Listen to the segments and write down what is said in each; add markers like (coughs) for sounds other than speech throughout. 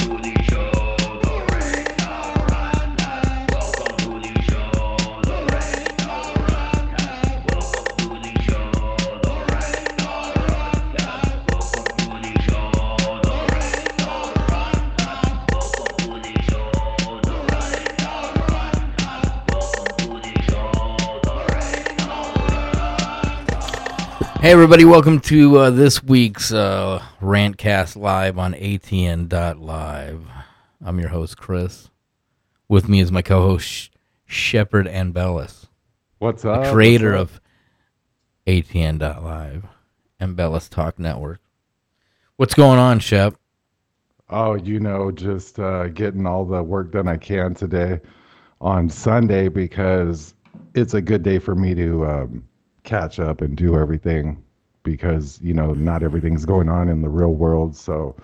foolish show. Hey everybody, welcome to uh, this week's uh, Rantcast Live on ATN.live. I'm your host, Chris. With me is my co-host, Sh- Shepard Ambellas, What's the up? creator What's up? of ATN.live Ambellas Talk Network. What's going on, Shep? Oh, you know, just uh, getting all the work done I can today on Sunday because it's a good day for me to um, catch up and do everything because, you know, not everything's going on in the real world. So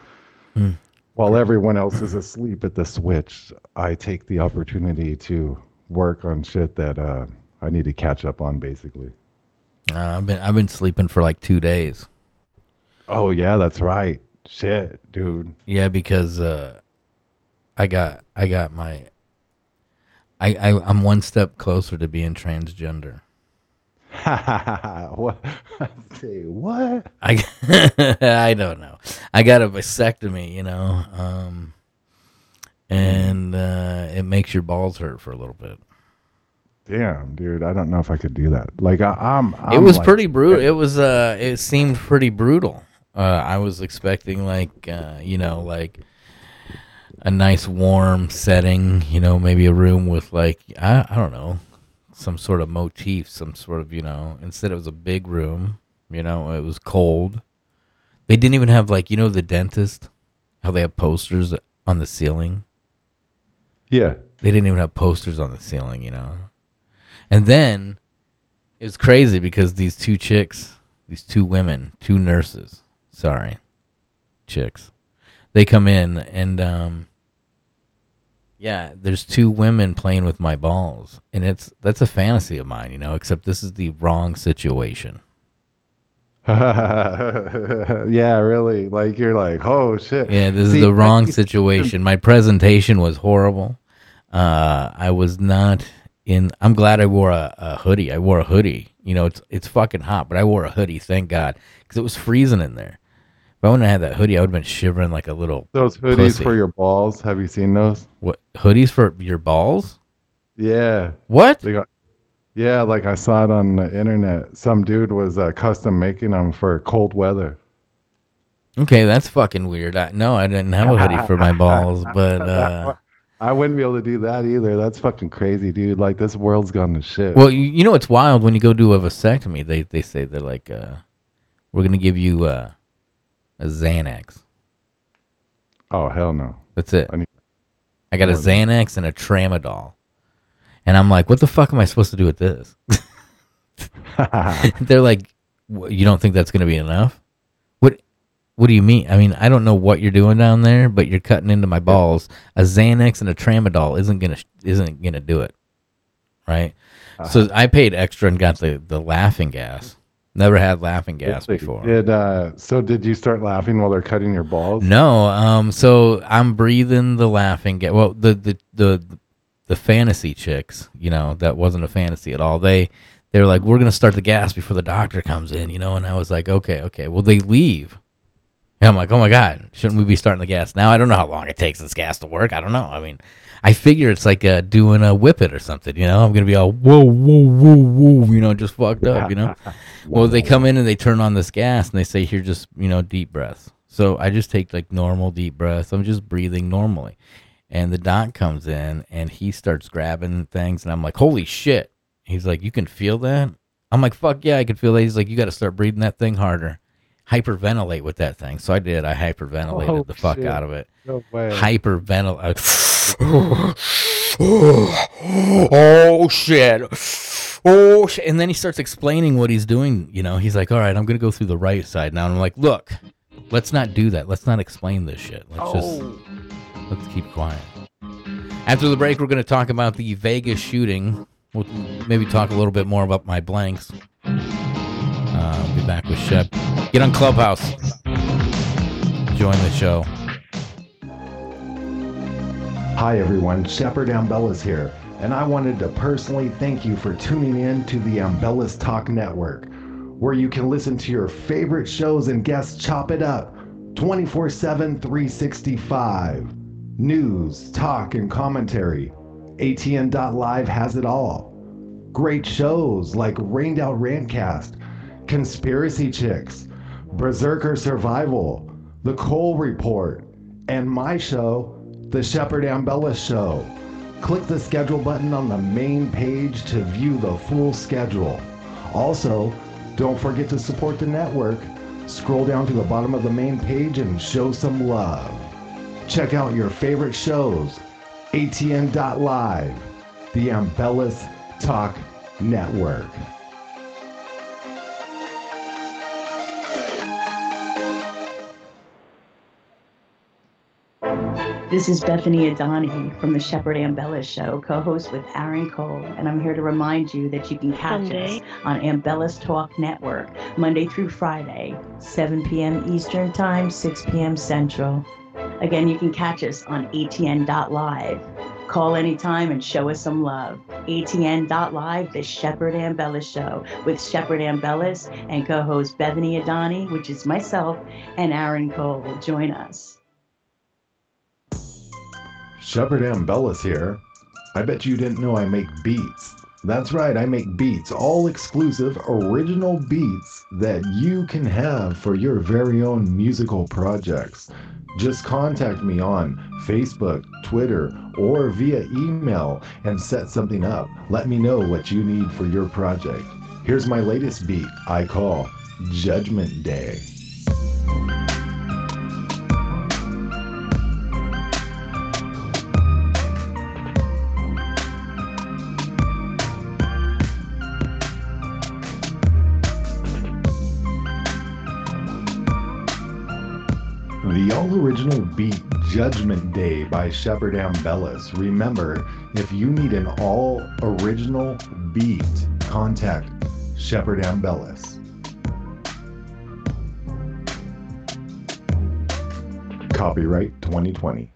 Hmm. while everyone else is asleep at the switch, I take the opportunity to work on shit that uh, I need to catch up on, basically. Uh, I've been I've been sleeping for like two days. Oh, yeah, that's right. Shit, dude. Yeah, because uh, I got I got my I, I I'm one step closer to being transgender. (laughs) what? (laughs) Say what? I (laughs) I don't know. I got a vasectomy, you know, um, and uh, it makes your balls hurt for a little bit. Damn, dude, I don't know if I could do that. Like I, I'm, it was like- pretty brutal. It was uh, it seemed pretty brutal. Uh, I was expecting like uh, you know like a nice warm setting, you know, maybe a room with like I I don't know some sort of motif, some sort of you know. Instead, it was a big room. You know, it was cold. They didn't even have like you know the dentist, how they have posters on the ceiling. Yeah. They didn't even have posters on the ceiling, you know. And then it was crazy because these two chicks, these two women, two nurses, sorry, chicks, they come in and um yeah, there's two women playing with my balls. And it's that's a fantasy of mine, you know, except this is the wrong situation. (laughs) yeah, really. Like you're like, oh shit. Yeah, this See, is the wrong (laughs) situation. My presentation was horrible. Uh, I was not in. I'm glad I wore a, a hoodie. I wore a hoodie. You know, it's it's fucking hot, but I wore a hoodie. Thank God, because it was freezing in there. I wouldn't have had that hoodie, I would have been shivering like a little. Those hoodies pussy. for your balls. Have you seen those? What hoodies for your balls? Yeah. What? They got. Yeah, like I saw it on the internet. Some dude was uh, custom making them for cold weather. Okay, that's fucking weird. I, no, I didn't have a hoodie for my balls, (laughs) but uh, I wouldn't be able to do that either. That's fucking crazy, dude. Like this world's gone to shit. well, you, you know it's wild when you go do a vasectomy. They they say they're like, uh, we're gonna give you uh, a Xanax. oh hell no. That's it. I need- I got a Xanax and a Tramadol. And I'm like, what the fuck am I supposed to do with this? (laughs) (laughs) They're like, you don't think that's going to be enough? What What do you mean? I mean, I don't know what you're doing down there, but you're cutting into my balls. A Xanax and a Tramadol isn't gonna isn't gonna do it, right? Uh-huh. So I paid extra and got the the laughing gas. Never had laughing gas before. Did uh so did you start laughing while they're cutting your balls? No, um, so I'm breathing the laughing gas. Well, the, the the the fantasy chicks, you know, that wasn't a fantasy at all. They they were like, we're gonna start the gas before the doctor comes in, you know. And I was like, okay, okay. Well, they leave. And I'm like, oh my god, shouldn't we be starting the gas now? I don't know how long it takes this gas to work. I don't know. I mean, I figure it's like uh, doing a whip it or something, you know. I'm gonna be all whoa, whoa, whoa, whoa, you know, just fucked up, you know. (laughs) well, they come in and they turn on this gas and they say, here, just you know, deep breaths. So I just take like normal deep breaths. I'm just breathing normally. And the doc comes in and he starts grabbing things and I'm like, holy shit. He's like, you can feel that? I'm like, fuck yeah, I can feel that. He's like, you got to start breathing that thing harder. Hyperventilate with that thing. So I did. I hyperventilated Oh, the fuck shit. out of it. No way. Hyperventilate. (laughs) oh shit. Oh shit. And then he starts explaining what he's doing. You know, he's like, all right, I'm going to go through the right side now. And I'm like, look, let's not do that. Let's not explain this shit. Let's just, let's keep quiet. After the break, we're going to talk about the Vegas shooting. We'll maybe talk a little bit more about my blanks. Uh, I'll be back with Shep. Get on Clubhouse. Join the show. Hi everyone, Shepard Ambellas here, and I wanted to personally thank you for tuning in to the Ambellas Talk Network, where you can listen to your favorite shows and guests chop it up 24 7, 365. News, talk, and commentary. ATN.live has it all. Great shows like Rained Out Rantcast, Conspiracy Chicks, Berserker Survival, The Cole Report, and my show, The Shepard Ambellas Show. Click the schedule button on the main page to view the full schedule. Also, don't forget to support the network. Scroll down to the bottom of the main page and show some love. Check out your favorite shows. ATN.live, the Ambellas Talk Network. This is Bethany Adani from the Shepard Ambella Show, co-host with Aaron Cole, and I'm here to remind you that you can catch us on Ambellas Talk Network Monday through Friday, 7 p.m. Eastern Time, 6 p.m. Central. Again, you can catch us on ATN.live. Call anytime and show us some love. ATN.live, the Shepard Ambella Show with Shepard Ambellas and co-host Bethany Adani, which is myself, and Aaron Cole. Will join us. Shepard Ambellas here. I bet you didn't know I make beats. That's right, I make beats, all exclusive, original beats that you can have for your very own musical projects. Just contact me on Facebook, Twitter, or via email and set something up. Let me know what you need for your project. Here's my latest beat I call Judgment Day. Original beat Judgment Day by Shepard Ambellas. Remember, if you need an all original beat, contact Shepard Ambellas. Copyright 2020.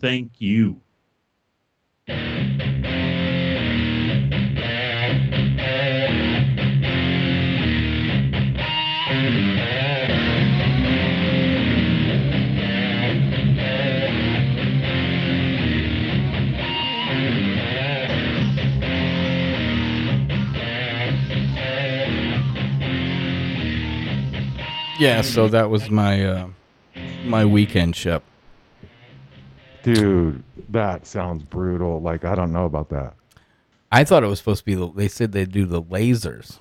Thank you. Yeah, so that was my uh, my weekend ship. Dude, that sounds brutal. Like, I don't know about that. I thought it was supposed to be. The, they said they do the lasers.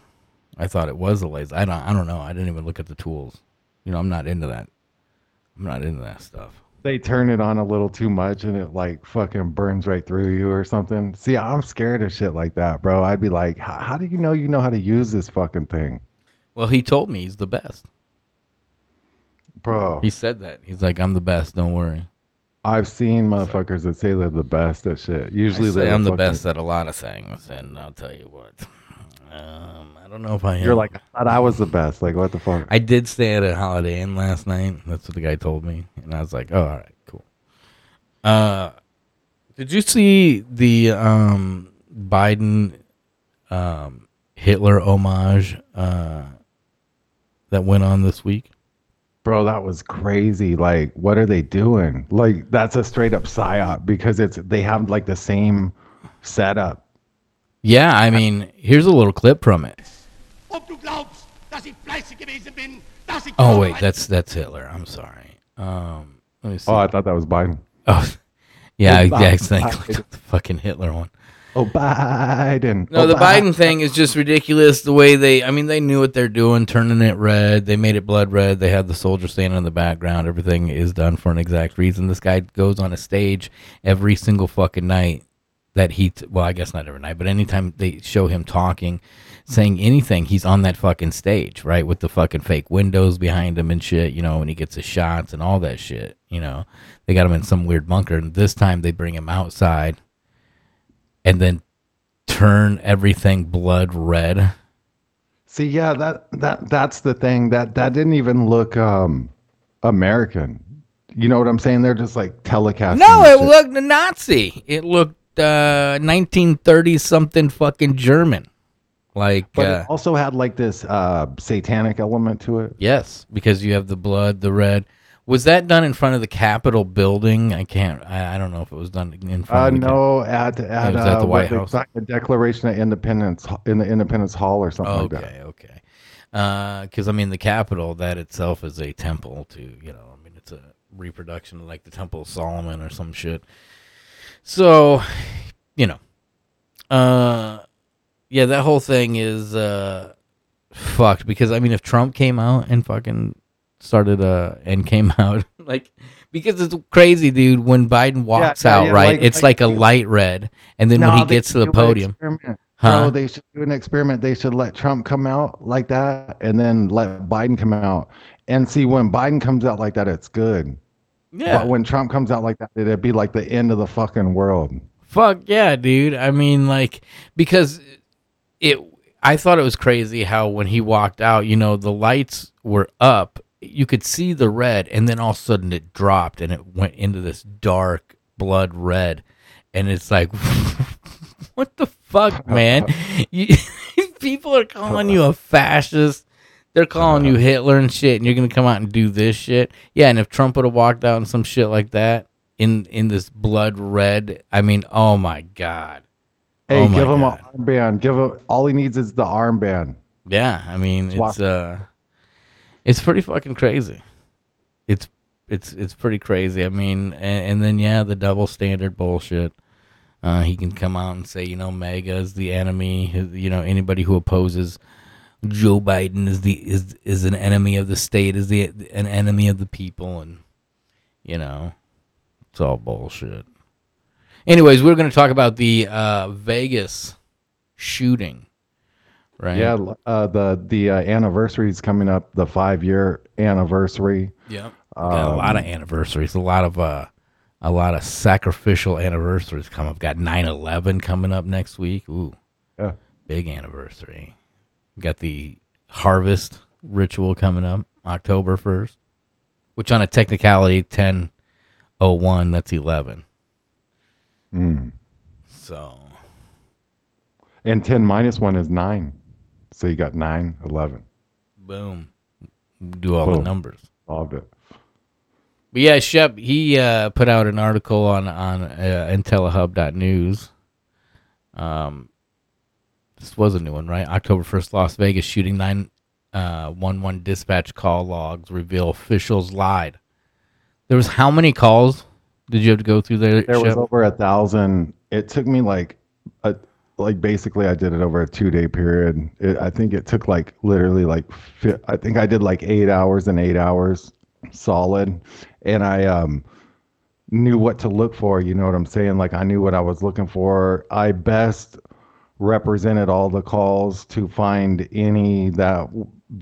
I thought it was the laser. I don't. I don't know. I didn't even look at the tools. You know, I'm not into that. I'm not into that stuff. They turn it on a little too much and it like fucking burns right through you or something. See, I'm scared of shit like that, bro. I'd be like, how, how do you know you know how to use this fucking thing? Well, he told me he's the best. Bro, He said that. He's like, I'm the best. Don't worry. I've seen motherfuckers that say they're the best at shit. Usually I say they're I'm the fucking- best at a lot of things, and I'll tell you what. Um, I don't know if I am. You're like, I thought I was the best. Like, what the fuck? I did stay at a Holiday Inn last night. That's what the guy told me, and I was like, "Oh, all right, cool." Uh, did you see the um Biden um Hitler homage uh that went on this week? Bro, that was crazy. Like, what are they doing? Like, that's a straight up psyop because it's they have like the same setup. Yeah, I mean, here's a little clip from it. Ob du glaubst, dass ich fleißig gewesen bin, dass ich Oh wait, that's that's Hitler. I'm sorry. Um, let me see. Oh, I thought that was Biden. Oh, (laughs) yeah, I, (laughs) yeah, exactly. (laughs) The fucking Hitler one. Oh, Biden. No, oh, the Biden thing is just ridiculous. The way they, I mean, they knew what they're doing, turning it red. They made it blood red. They had the soldier standing in the background. Everything is done for an exact reason. This guy goes on a stage every single fucking night that he, t- well, I guess not every night, but anytime they show him talking, saying anything, he's on that fucking stage, right? With the fucking fake windows behind him and shit, you know, when he gets his shots and all that shit, you know. They got him in some weird bunker. And this time they bring him outside and then turn everything blood red. See, yeah, that that that's the thing that that didn't even look um American. You know what I'm saying? They're just like telecasting. No, it shit. looked Nazi. It looked uh 1930 something fucking German. Like But uh, it also had like this uh satanic element to it. yes, because you have the blood, the red. Was that done in front of the Capitol building? I can't. I, I don't know if it was done in front. Uh, of the no, at at, was uh, at the White what they House. the Declaration of Independence in the Independence Hall or something like that. Okay, okay. Because I mean, the Capitol that itself is a temple to you know. I mean, it's a reproduction of like the Temple of Solomon or some shit. So, you know, uh, yeah, that whole thing is uh fucked because I mean, if Trump came out and fucking started uh and came (laughs) out like because it's crazy, dude. When Biden walks yeah, out, yeah, right, like- it's like like, a light red, and then when he gets to the podium. Huh? No, they should do an experiment. They should let Trump come out like that, and then let Biden come out, and see when Biden comes out like that, it's good. yeah, But when Trump comes out like that, it'd be like the end of the fucking world. Fuck yeah, dude. I mean, like, because it, I thought it was crazy how when he walked out, you know, the lights were up. You could see the red, and then all of a sudden it dropped and it went into this dark blood red. And it's like, (laughs) what the fuck, man? (laughs) You, (laughs) people are calling you a fascist. They're calling you Hitler and shit, and you're gonna come out and do this shit. Yeah, and if Trump would have walked out and some shit like that in in this blood red, I mean, oh my god. Hey, Oh give him God. an armband. Give him all he needs is the armband. Yeah, I mean, Swap. it's uh, it's pretty fucking crazy. It's it's it's pretty crazy. I mean, and, and then yeah, the double standard bullshit. Uh, he can come out and say, you know, MAGA is the enemy. You know, anybody who opposes Joe Biden is the is is an enemy of the state, is the an enemy of the people, and you know, it's all bullshit. Anyways, we're going to talk about the uh, Vegas shooting, right? Yeah, uh, the the uh, anniversary is coming up. The five year anniversary. Yep. got a lot Um, of anniversaries, a lot of uh a lot of sacrificial anniversaries come up. Got 9/11 coming up next week. Ooh, Yeah. big anniversary. Got the harvest ritual coming up October 1st, which on a technicality 1001 that's 11. Mm. So, And ten minus one is nine. So you got nine, eleven. boom. Do all the Boom. numbers. Solved it. But yeah, Shep, he uh, put out an article on on uh, IntelliHub.news. Um, this was a new one, right? October first, Las Vegas shooting nine uh, one one dispatch call logs reveal officials lied. There was how many calls did you have to go through there? There was over a thousand. It took me like like basically I did it over a two day period. It, I think it took like literally like I think I did like eight hours and eight hours solid, and I um knew what to look for. You know what I'm saying? Like I knew what I was looking for. I best represented all the calls to find any that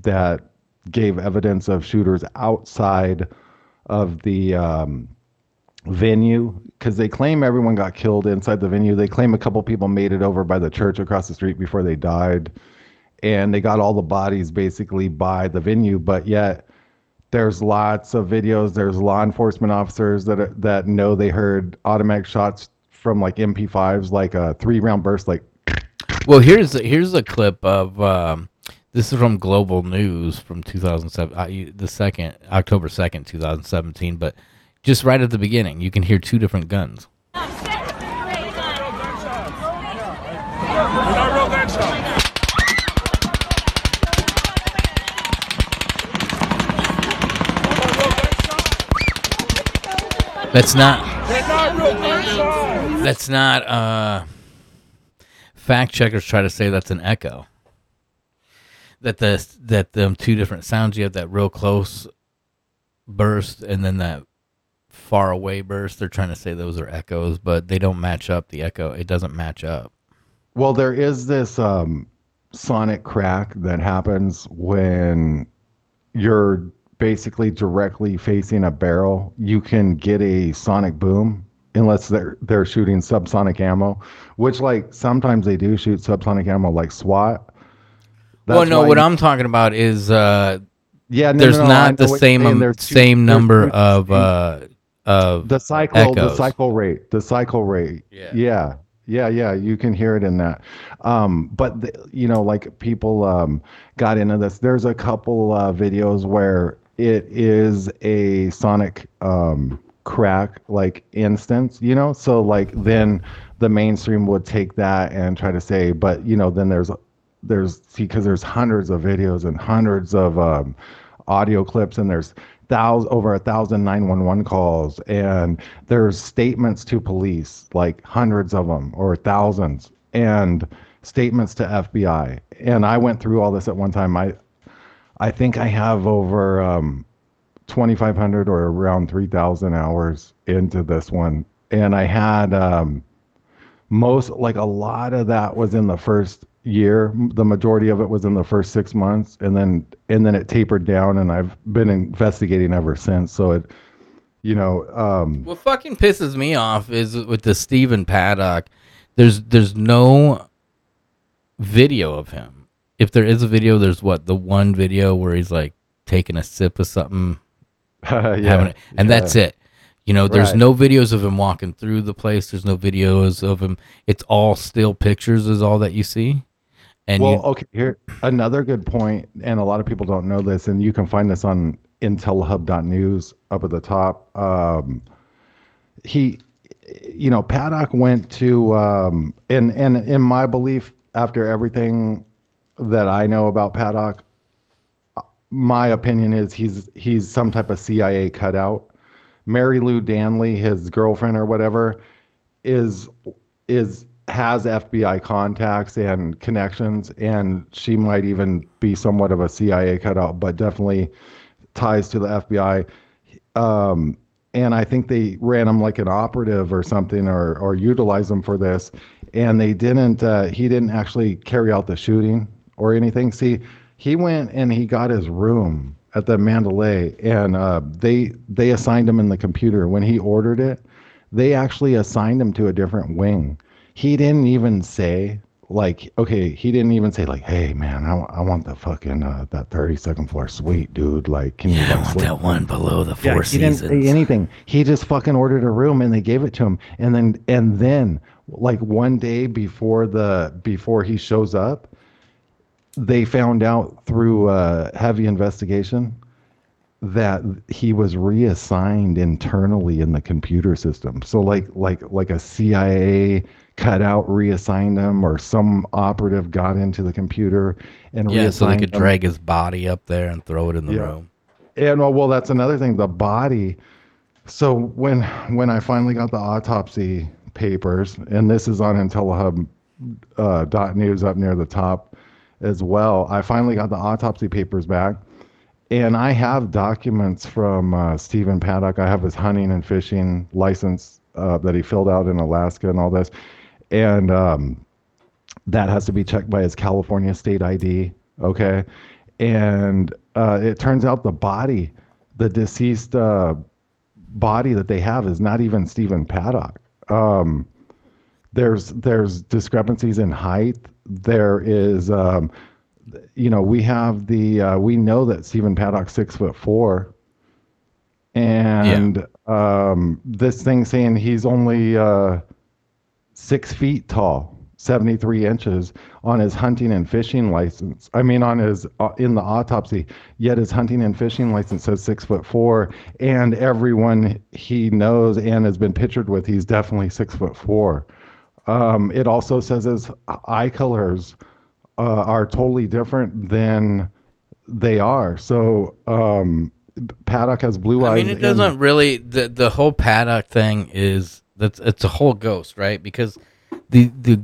that gave evidence of shooters outside of the um, venue because they claim everyone got killed inside the venue. They claim a couple people made it over by the church across the street before they died, and they got all the bodies basically by the venue. But yet, there's lots of videos. There's law enforcement officers that are, that know they heard automatic shots from like MP5s, like a three round burst, like Well, here's here's a clip of um, this is from Global News from 2007, uh, the second October second, 2017. But just right at the beginning, you can hear two different guns. That's not. That's not. Uh, fact checkers try to say that's an echo. That the that the two different sounds you have that real close burst and then that far away burst. They're trying to say those are echoes, but they don't match up. The echo it doesn't match up. Well, there is this um, sonic crack that happens when you're basically directly facing a barrel. You can get a sonic boom unless they're they're shooting subsonic ammo, which like sometimes they do shoot subsonic ammo like SWAT. well, no, what I'm talking about is uh, yeah, no, there's no, no, not the same um, same number of uh, of the cycle the cycle rate the cycle rate. Yeah. yeah. Yeah yeah you can hear it in that. Um but the, you know like people um got into this. There's a couple uh videos where it is a sonic um crack like instance you know? So like then the mainstream would take that and try to say but you know then there's there's because there's hundreds of videos and hundreds of um, audio clips and there's thousand over a thousand nine one one calls and there's statements to police like hundreds of them or thousands and statements to FBI and I went through all this at one time. I I think I have over um 2500 or around 3000 hours into this one. And I had um most like a lot of that was in the first year. The majority of it was in the first six months and then and then it tapered down and i've been investigating ever since so it you know um What fucking pisses me off is with the Stephen Paddock. There's there's no video of him. If there is a video, there's what the one video where he's like taking a sip of something, (laughs) yeah, having it, and that's it. You know, there's Right. no videos of him walking through the place. There's no videos of him. It's all still pictures. Is all that you see. And well you, okay here another good point and a lot of people don't know this and you can find this on intelhub.news up at the top. Um he you know paddock went to um and and in my belief after everything that i know about paddock my opinion is he's he's some type of cia cutout. Marilou Danley his girlfriend or whatever is is has FBI contacts and connections, and she might even be somewhat of a CIA cutout, but definitely ties to the FBI. Um, and I think they ran him like an operative or something, or or utilized him for this. And they didn't. Uh, he didn't actually carry out the shooting or anything. See, he went and he got his room at the Mandalay, and uh, they they assigned him in the computer when he ordered it. They actually assigned him to a different wing he didn't even say like okay he didn't even say like hey man i, I want the fucking uh, that 32nd floor suite dude like can you I want sleep that one below the four yeah, he didn't say anything. He just fucking ordered a room and they gave it to him. And then and then like one day before the before he shows up, they found out through uh, heavy investigation that he was reassigned internally in the computer system. So like like like a CIA cutout reassigned him or some operative got into the computer and yeah, so they could drag his body up there and throw it in the Yeah. room. And well, well, that's another thing. The body. So when when I finally got the autopsy papers, and this is on IntelliHub uh, dot news up near the top as well. I finally got the autopsy papers back, and I have documents from uh, Stephen Paddock. I have his hunting and fishing license uh, that he filled out in Alaska and all this, and um, that has to be checked by his California state ID. Okay. And uh, it turns out the body, the deceased uh, body that they have is not even Stephen Paddock. Um, there's there's discrepancies in height. There is, um, you know, we have the uh, we know that Stephen Paddock's six foot four, and um, this thing saying he's only uh, six feet tall, 73 inches on his hunting and fishing license. I mean, on his uh, in the autopsy. Yet his hunting and fishing license says six foot four, and everyone he knows and has been pictured with, he's definitely six foot four. Um, it also says his eye colors uh, are totally different than they are. So um, Paddock has blue eyes. I mean, it doesn't really. The the whole paddock thing is that's it's a whole ghost, right? Because the the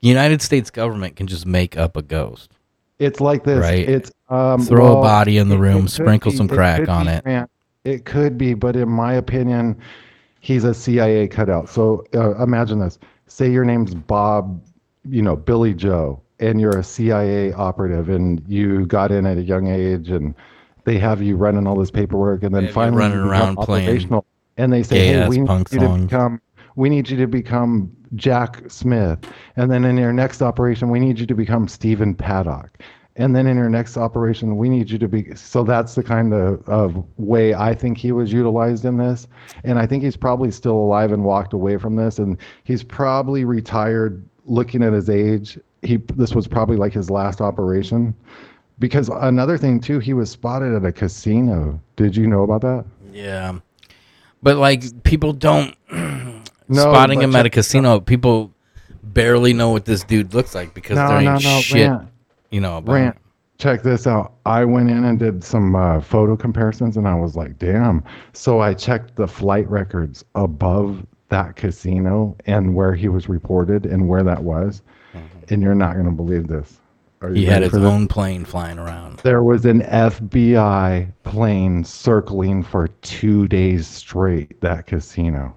United States government can just make up a ghost. It's like this. Right. It's um, Throw a body in the room, sprinkle be- some crack could on be, it. man. It could be, but in my opinion, he's a CIA cutout. So uh, imagine this: say your name's Bob, you know Billy Joe, and you're a CIA operative, and you got in at a young age, and they have you running all this paperwork, and then you finally running around playing operational, and they say, "Hey, we need punk you to songs. become." We need you to become Jack Smith. And then in your next operation, we need you to become Stephen Paddock. And then in your next operation, we need you to be. So that's the kind of, of way I think he was utilized in this. And I think he's probably still alive and walked away from this. And he's probably retired looking at his age. He This was probably like his last operation. Because another thing, too, he was spotted at a casino. Did you know about that? Yeah. But like people don't No, spotting him at a casino, people barely know what this dude looks like because No, there ain't no, no, shit, Rant. you know, about Rant, him. check this out. I went in and did some uh, photo comparisons, and I was like, damn. So I checked the flight records above that casino and where he was reported and where that was. And you're not going to believe this. Mm-hmm. He had his this? own plane flying around. There was an FBI plane circling for two days straight that casino.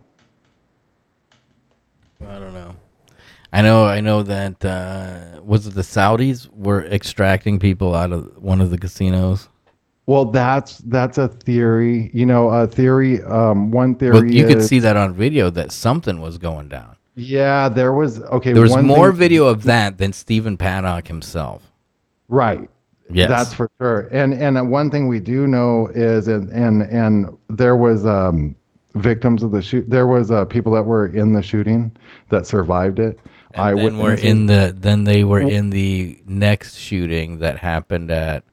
I don't know. I know. I know that uh, was it the Saudis were extracting people out of one of the casinos. Well, that's that's a theory. You know, a theory. Um, one theory. But you could see that on video that something was going down. Yeah, there was. Okay, There was more thing- video of that than Stephen Paddock himself. Right. Yes. That's for sure. And and one thing we do know is and and and there was um victims of the shoot. There was uh people that were in the shooting that survived it. And then we're in the then they were in the next shooting that happened at.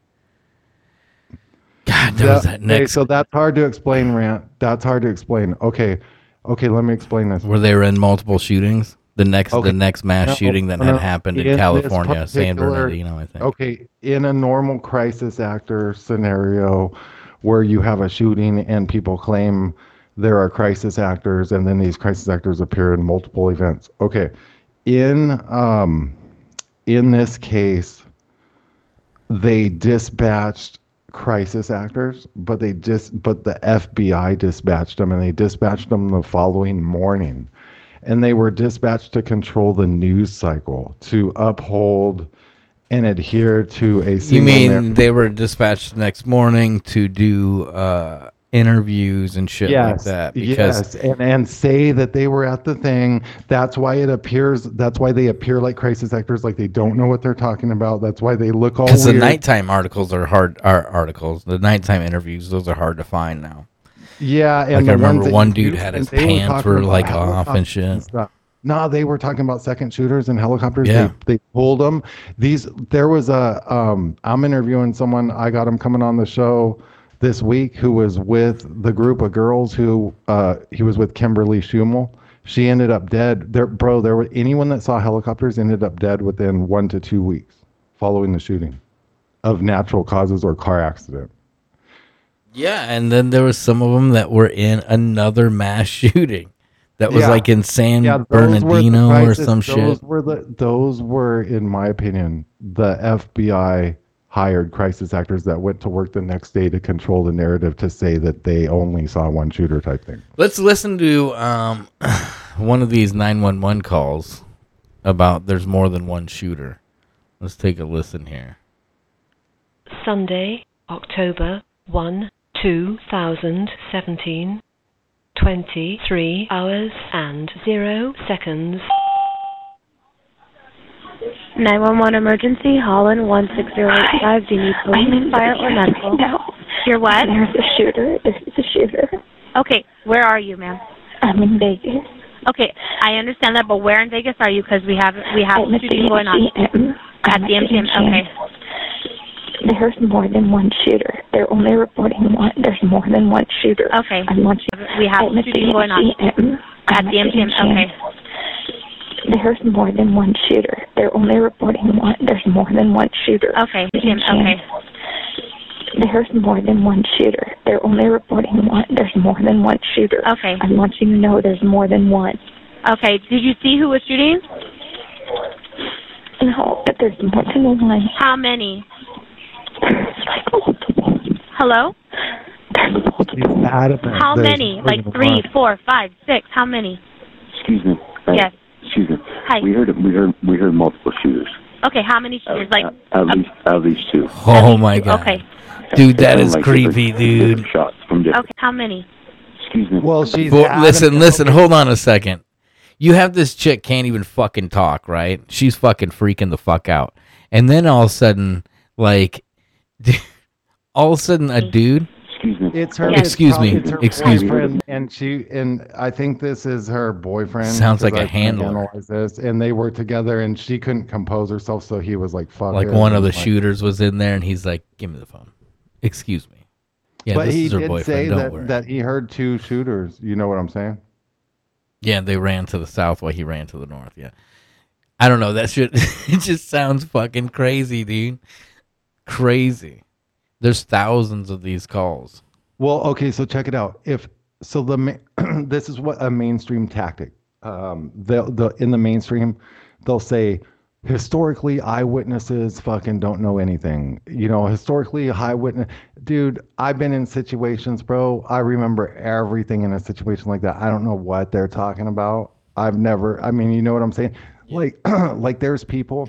God, that was That- that okay, so that's hard to explain, Rant. That's hard to explain. Okay, okay. Let me explain this. Were they in multiple shootings. The next Okay. the next mass No, shooting that no, had happened in this California, San Bernardino, I think. Okay, in a normal crisis actor scenario where you have a shooting and people claim there are crisis actors and then these crisis actors appear in multiple events. Okay. In um in this case they dispatched crisis actors, but they just but the FBI dispatched them and they dispatched them the following morning. And they were dispatched to control the news cycle, to uphold and adhere to a You mean narrative. they were dispatched the next morning to do uh, interviews and shit like that? Because yes, and and say that they were at the thing. That's why it appears. That's why they appear like crisis actors, like they don't know what they're talking about. That's why they look all because the nighttime articles are hard. Are articles the nighttime interviews? Those are hard to find now. yeah, and Like, I remember one dude had his pants talking were, like, off and shit. stuff. No, they were talking about second shooters and helicopters. Yeah. They, they pulled them. These there was a um I'm interviewing someone I got him coming on the show this week who was with the group of girls who uh he was with Kimberly Schumel. She ended up dead. There bro, there were anyone that saw helicopters ended up dead within 1 to 2 weeks following the shooting of natural causes or car accident. Yeah, and then there was some of them that were in another mass (laughs) shooting that was Yeah. like in San Yeah, those were the Bernardino or some those shit. Were the, those were, in my opinion, the FBI hired crisis actors that went to work the next day to control the narrative to say that they only saw one shooter type thing. Let's listen to um, (sighs) one of these 911 calls about there's more than one shooter. Let's take a listen here. Sunday, October 1, 2017, 23 hours and 0 seconds. 911 emergency, Holland 16085. Do you need police, fire, or medical? No. You're what? There's a shooter. There's a shooter. Okay, where are you, ma'am? I'm in Vegas. Okay, I understand that, but where in Vegas are you? Because we have we have I'm at the shooting going on at I'm the MGM. Okay, There's more than one shooter. They're only reporting one. There's more than one shooter. okay, I'm watching. we have I'm at shooting the going on at the MGM. Okay, There's more than one shooter. They're only reporting one. There's more than one shooter. okay, MGM. Okay, There's more than one shooter. They're only reporting one. There's more than one shooter. okay, I want you to know there's more than one. okay. Did you see who was shooting? No, but there's more than one. How many? There's like multiple. Hello? There's multiple. How there's many? Like than three, one. four, five, six. How many? Excuse me. Yes. Excuse me. Hi. We heard we heard we heard multiple shooters. Okay, how many Uh, shooters? Like, at, at least at least two. Oh my god. okay, Dude, that It is sounded like creepy, different- dude. different Shots from different. okay, how many? Excuse me. Well, she's Well, listen, listen, hold on a second. You have this chick can't even fucking talk, right? She's fucking freaking the fuck out. And then all of a sudden, like, (laughs) all of a sudden, a dude. Excuse me. It's her. Yes. Excuse me, it's her excuse me. And she and I think this is her boyfriend. Sounds like 'cause a I can't handler. analyze This, and they were together, and she couldn't compose herself, so he was like, "Fuck." Like it," one of the like- shooters was in there, and he's like, "Give me the phone." Excuse me. Yeah, but this he is her did boyfriend. say Don't that, worry. that he heard two shooters. You know what I'm saying? Yeah, they ran to the south while he ran to the north. Yeah. I don't know. That shit (laughs) it just sounds fucking crazy, dude. Crazy. There's thousands of these calls. Well, okay, so check it out. If so, the ma- (clears throat) this is what a mainstream tactic. Um, the the in the mainstream, they'll say historically eyewitnesses fucking don't know anything. You know, historically eyewitness, dude. I've been in situations, bro. I remember everything in a situation like that. I don't know what they're talking about. I've never. I mean, you know what I'm saying? Like, (clears throat) like there's people.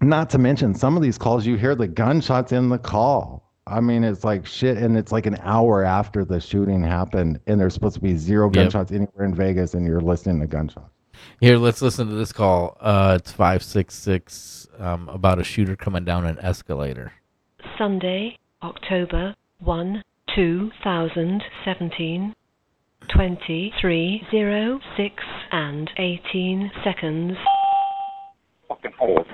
Not to mention some of these calls, you hear the gunshots in the call. I mean, it's like shit, and it's like an hour after the shooting happened, and there's supposed to be zero Yep. gunshots anywhere in Vegas, and you're listening to gunshots. Here, let's listen to this call. Uh, it's five six six um, about a shooter coming down an escalator. Sunday, October 1, 2017. 2306 and 18 seconds. fucking hold.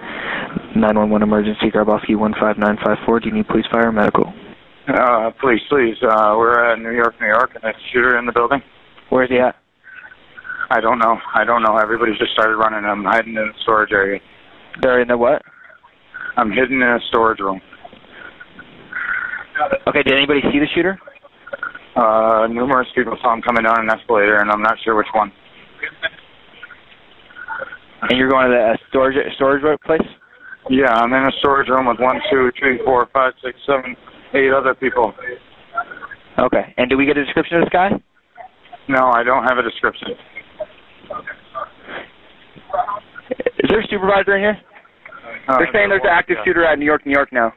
911 emergency, Grabowski 15954. Do you need police, fire, or medical? Uh, please, please. Uh, we're at New York, New York, and there's a shooter in the building. Where's he at? I don't know. I don't know. Everybody's just started running. I'm hiding in the storage area. They're in the what? I'm hidden in a storage room. Okay, did anybody see the shooter? Uh, numerous people saw him coming down an escalator, and I'm not sure which one. And you're going to the uh, storage storage place? Yeah, I'm in a storage room with one, two, three, four, five, six, seven, eight other people. Okay. And do we get a description of this guy? No, I don't have a description. Is there a supervisor in here? Uh, They're saying there's an active shooter at New York, New York now.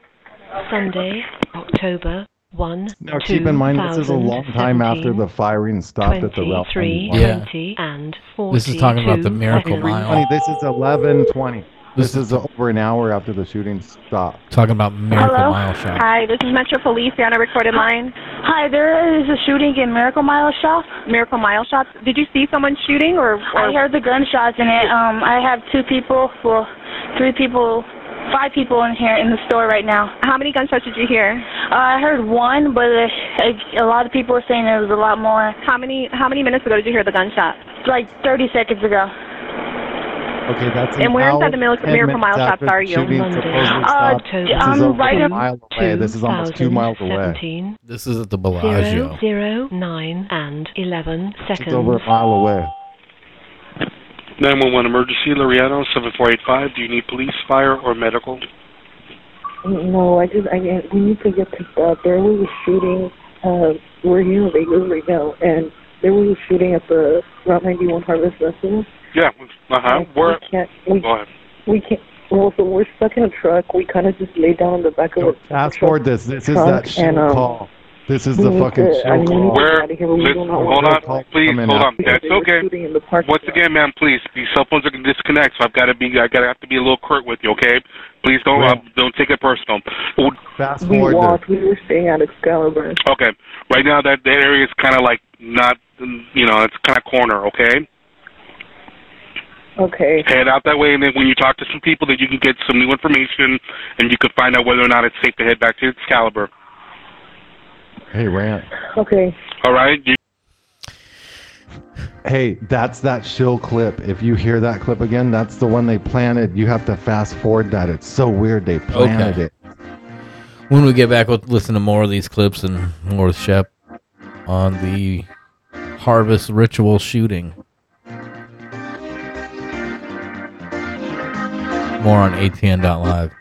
Sunday, October 1, Now, keep in mind, this is a long time after the firing stopped at the Route 23, 91. Yeah. 20 and 42 This is talking about the Miracle. Mile. this is 11:20. This This is over an hour after the shooting stopped. Talking about Miracle Hello? Mile shot. Hi, this is Metro Police. You're on a recorded line. Hi, there is a shooting in Miracle Mile Shop. Miracle Mile Shops. Did you see someone shooting or? I heard the gunshots in it. Um, I have two people, well, three people, five people in here in the store right now. how many gunshots did you hear? Uh, I heard one, but uh, a lot of people are saying there was a lot more. How many how many minutes ago did you hear the gunshot? Like 30 seconds ago. Okay, that's an And where hour, inside the Miracle- 10 Miracle Mile shops after the are you? shooting Monday. supposedly Uh, stopped. October This is I'm over right a up- mile away. This is almost two miles away. 2017, This is at the 0, Bellagio. 0, 9 and 11 seconds. It's seconds. over a mile away. 911 emergency, Loriano 7485. Do you need police, fire, or medical? No, I just I we need to get to uh, there was a shooting. Uh, we're here in Vegas right now, and there was a shooting at the Route 91 Harvest Festival. Yeah. Uh huh. Where? We can't. We, Go ahead. we can't. Well, so we're stuck in a truck. We kind of just lay down on the back of So a fast truck. forward this. This is that show and, um, call. This is the fucking to- show I mean, we need call. to Where? get out of. We Listen, do not hold want on. to Please, coming hold out. on. That's okay. shooting in the parking Once lot. again, man, please. These cell phones are gonna disconnect, so I've got to be. I gotta have to be a little curt with you, okay? Please don't uh, don't take it personal. Fast we forward walked. this. We were staying at Excalibur. Okay. Right now, that that area is kind of like not. You know, it's kind of corner. Okay. Okay. Head out that way, and then when you talk to some people, that you can get some new information, and you can find out whether or not it's safe to head back to Excalibur. Hey, Rant. Okay. All right. You, Hey, that's that shill clip. If you hear that clip again, that's the one they planted. You have to fast forward that. It's so weird they planted Okay. it. When we get back, we'll listen to more of these clips and more with Shep on the harvest ritual shooting. More on ATN.live.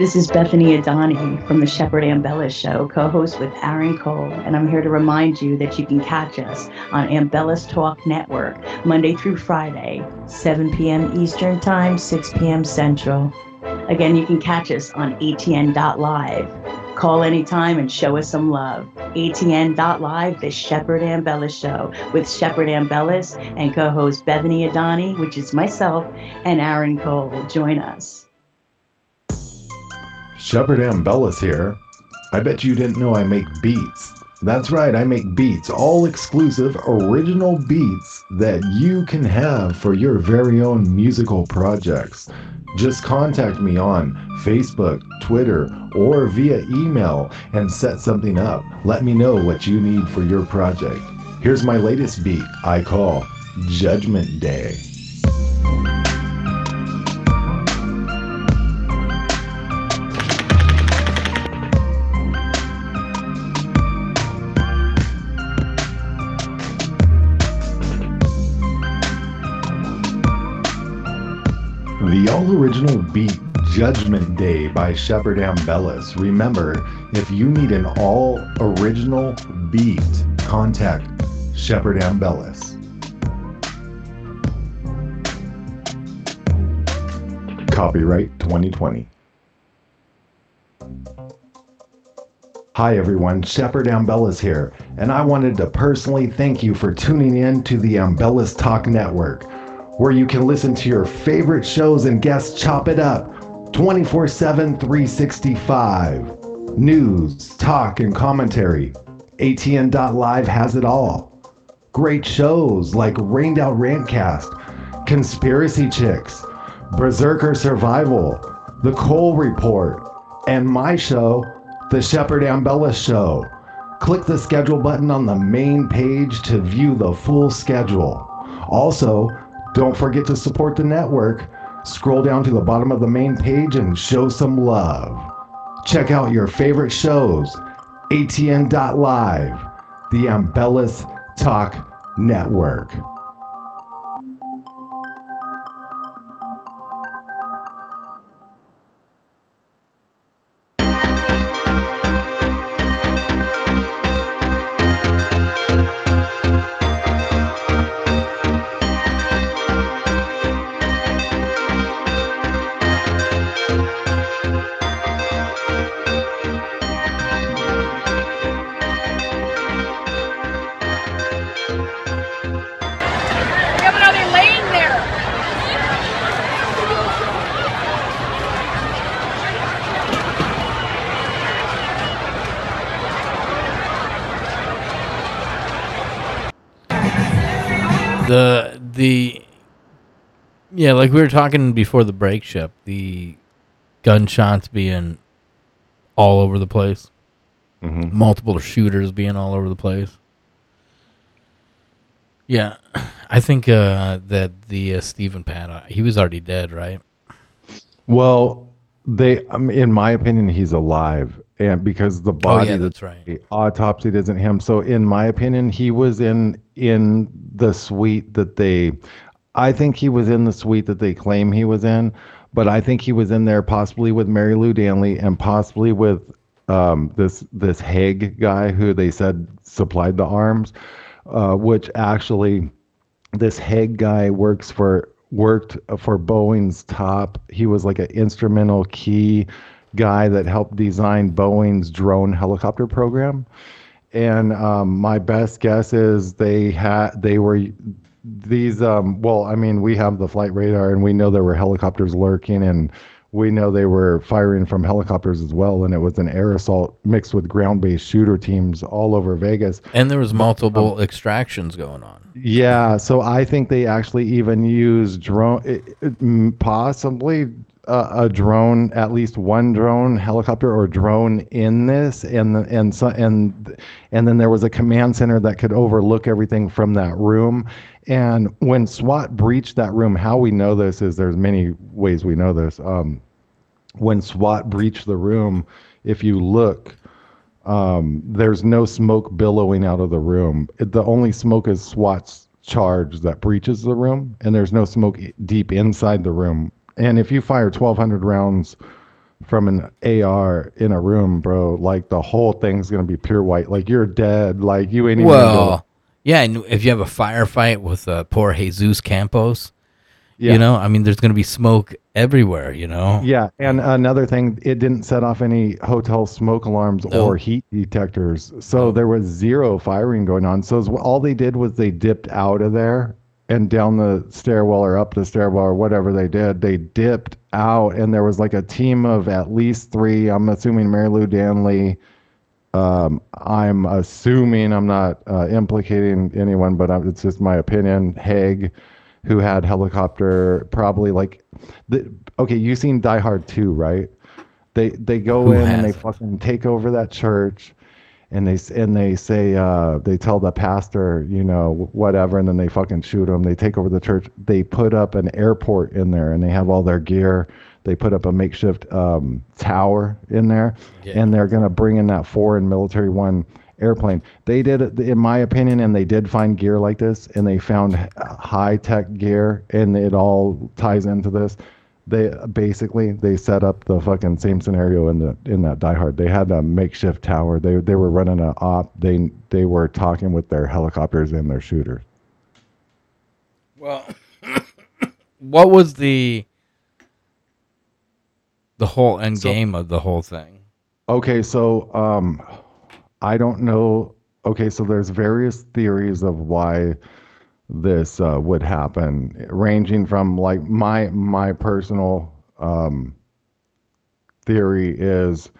This is Bethany Adani from the Shepard Ambella Show, co host with Aaron Cole, and I'm here to remind you that you can catch us on Ambellas Talk Network Monday through Friday, 7 p.m. Eastern Time, 6 p.m. Central. Again, you can catch us on ATN.live. Call anytime and show us some love. ATN.live, the Shepard Ambella Show with Shepard Ambellas and co host Bethany Adani, which is myself, and Aaron Cole. Join us. Shepard Ambellas here. I bet you didn't know I make beats. That's right, I make beats, all exclusive, original beats that you can have for your very own musical projects. Just contact me on Facebook, Twitter, or via email and set something up. Let me know what you need for your project. Here's my latest beat I call Judgment Day. Original beat Judgment Day by Shepard Ambellas. Remember, if you need an all original beat, contact Shepard Ambellas. Copyright 2020. Hi everyone, Shepard Ambellas here, and I wanted to personally thank you for tuning in to the Ambellas Talk Network where you can listen to your favorite shows and guests chop it up 24 7, 365. News, talk, and commentary. ATN.live has it all. Great shows like Rained Out Rantcast, Conspiracy Chicks, Berserker Survival, The Cole Report, and my show, The Shepard Ambella Show. Click the schedule button on the main page to view the full schedule. Also, don't forget to support the network. Scroll down to the bottom of the main page and show some love. Check out your favorite shows. ATN.live, the Ambellas Talk Network. Like we were talking before the break ship, the gunshots being all over the place, Mhm. multiple shooters being all over the place. Yeah, I think uh, that the uh, Stephen Paddock, he was already dead, right? Well, they, um, in my opinion, he's alive, and because the body, Oh, yeah, that's right. they autopsied isn't him. So, in my opinion, he was in in the suite that they. I think he was in the suite that they claim he was in, but I think he was in there possibly with Marilou Danley and possibly with um, this this Haig guy who they said supplied the arms, uh, which actually this Haig guy works for worked for Boeing's top. He was like an instrumental key guy that helped design Boeing's drone helicopter program. And um, my best guess is they had they were these um, well i mean we have the flight radar and we know there were helicopters lurking and we know they were firing from helicopters as well and it was an air assault mixed with ground-based shooter teams all over vegas And there was multiple extractions going on. yeah, so I think they actually even used drone, it- it- possibly a, a drone, at least one drone, helicopter or drone in this, and the, and so and and then there was a command center that could overlook everything from that room. And when SWAT breached that room, how we know this is there's many ways we know this. Um, when SWAT breached the room, if you look Um, there's no smoke billowing out of the room. The only smoke is SWAT's charge that breaches the room, and there's no smoke deep inside the room. And if you fire 1,200 rounds from an AR in a room, bro, like the whole thing's gonna be pure white. Like you're dead. Like you ain't even. Well, yeah, and if you have a firefight with uh, poor Jesus Campos, Yeah. you know, I mean, there's going to be smoke everywhere. You know. Yeah, and another thing, it didn't set off any hotel smoke alarms or heat detectors, so there was zero firing going on. So all they did was they dipped out of there and down the stairwell or up the stairwell or whatever they did. They dipped out, and there was like a team of at least three. I'm assuming Marilou Danley. Um, I'm assuming I'm not uh, implicating anyone, but i it's just my opinion. Haig, who had helicopter, probably like, the, okay, you seen Die Hard 2, right? They they go Who in and they fucking take over that church, and they and they say uh, they tell the pastor, you know, whatever, and then they fucking shoot him. They take over the church. They put up an airport in there, and they have all their gear. They put up a makeshift um, tower in there, and they're gonna bring in that foreign military one airplane. They did, it, in my opinion, and they did find gear like this, and they found high tech gear, and it all ties into this. They basically they set up the fucking same scenario in the in that Die Hard. They had a makeshift tower. They they were running a op. They they were talking with their helicopters and their shooters. Well, (coughs) what was the the whole end game of the whole thing? Okay, so um, I don't know. Okay, so there's various theories of why this uh, would happen, ranging from like my my personal um, theory is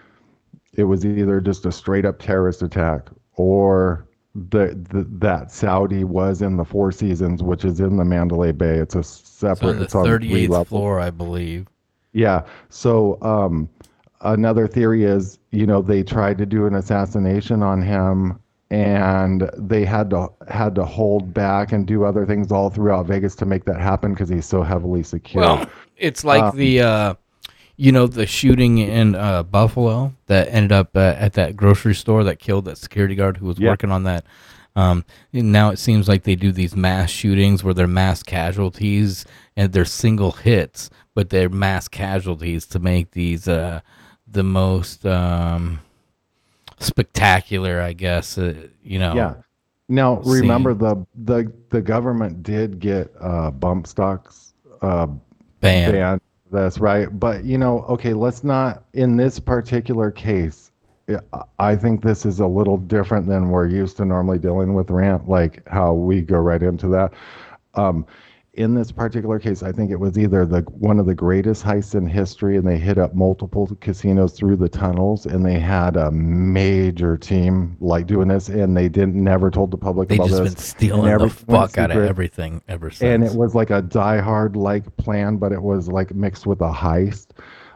it was either just a straight up terrorist attack or the, the that Saudi was in the Four Seasons, which is in the Mandalay Bay. It's a separate. on the it's on three 38th floor, I believe. Yeah. So um, another theory is, you know, they tried to do an assassination on him, and they had to had to hold back and do other things all throughout Vegas to make that happen because he's so heavily secured. Well, it's like Um, the uh, you know the shooting in uh, Buffalo that ended up uh, at that grocery store that killed that security guard who was Yeah. working on that. Um, now it seems like they do these mass shootings where they're mass casualties and they're single hits, but they're mass casualties to make these uh, the most um, spectacular, I guess. Uh, you know. Yeah. Now remember scene. the the the government did get uh, bump stocks uh, Banned. banned. That's right. But you know, okay, let's not in this particular case. I- I think this is a little different than we're used to normally dealing with rant, like how we go right into that. Um, in this particular case, I think it was either the one of the greatest heists in history, and they hit up multiple casinos through the tunnels, and they had a major team like doing this, and they didn't never told the public They've about just this. been stealing and the fuck out of everything ever since. And it was like a Die Hard like plan, but it was like mixed with a heist.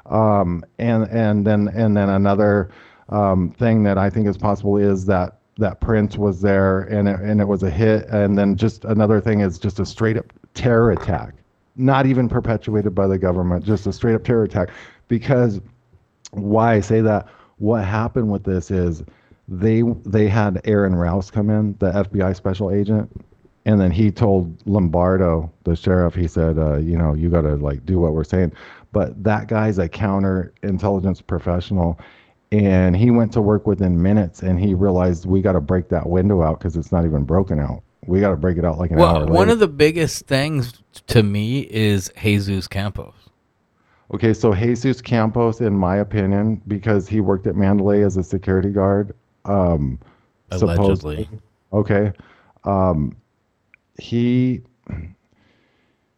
Um, and and then and then another um, thing that I think is possible is that that Prince was there and it, and it was a hit. And then just another thing is just a straight up terror attack, not even perpetuated by the government, just a straight up terror attack. Because why I say that, what happened with this is they they had Aaron Rouse come in, the FBI special agent, and then he told Lombardo, the sheriff, he said, uh, you know, you got to like do what we're saying. But that guy's a counterintelligence professional, and he went to work within minutes, and he realized we got to break that window out because it's not even broken out. We got to break it out like an hour Well, later. one of the biggest things to me is Jesus Campos. Okay, so Jesus Campos, in my opinion, because he worked at Mandalay as a security guard, um, Allegedly. supposedly- Okay, um, he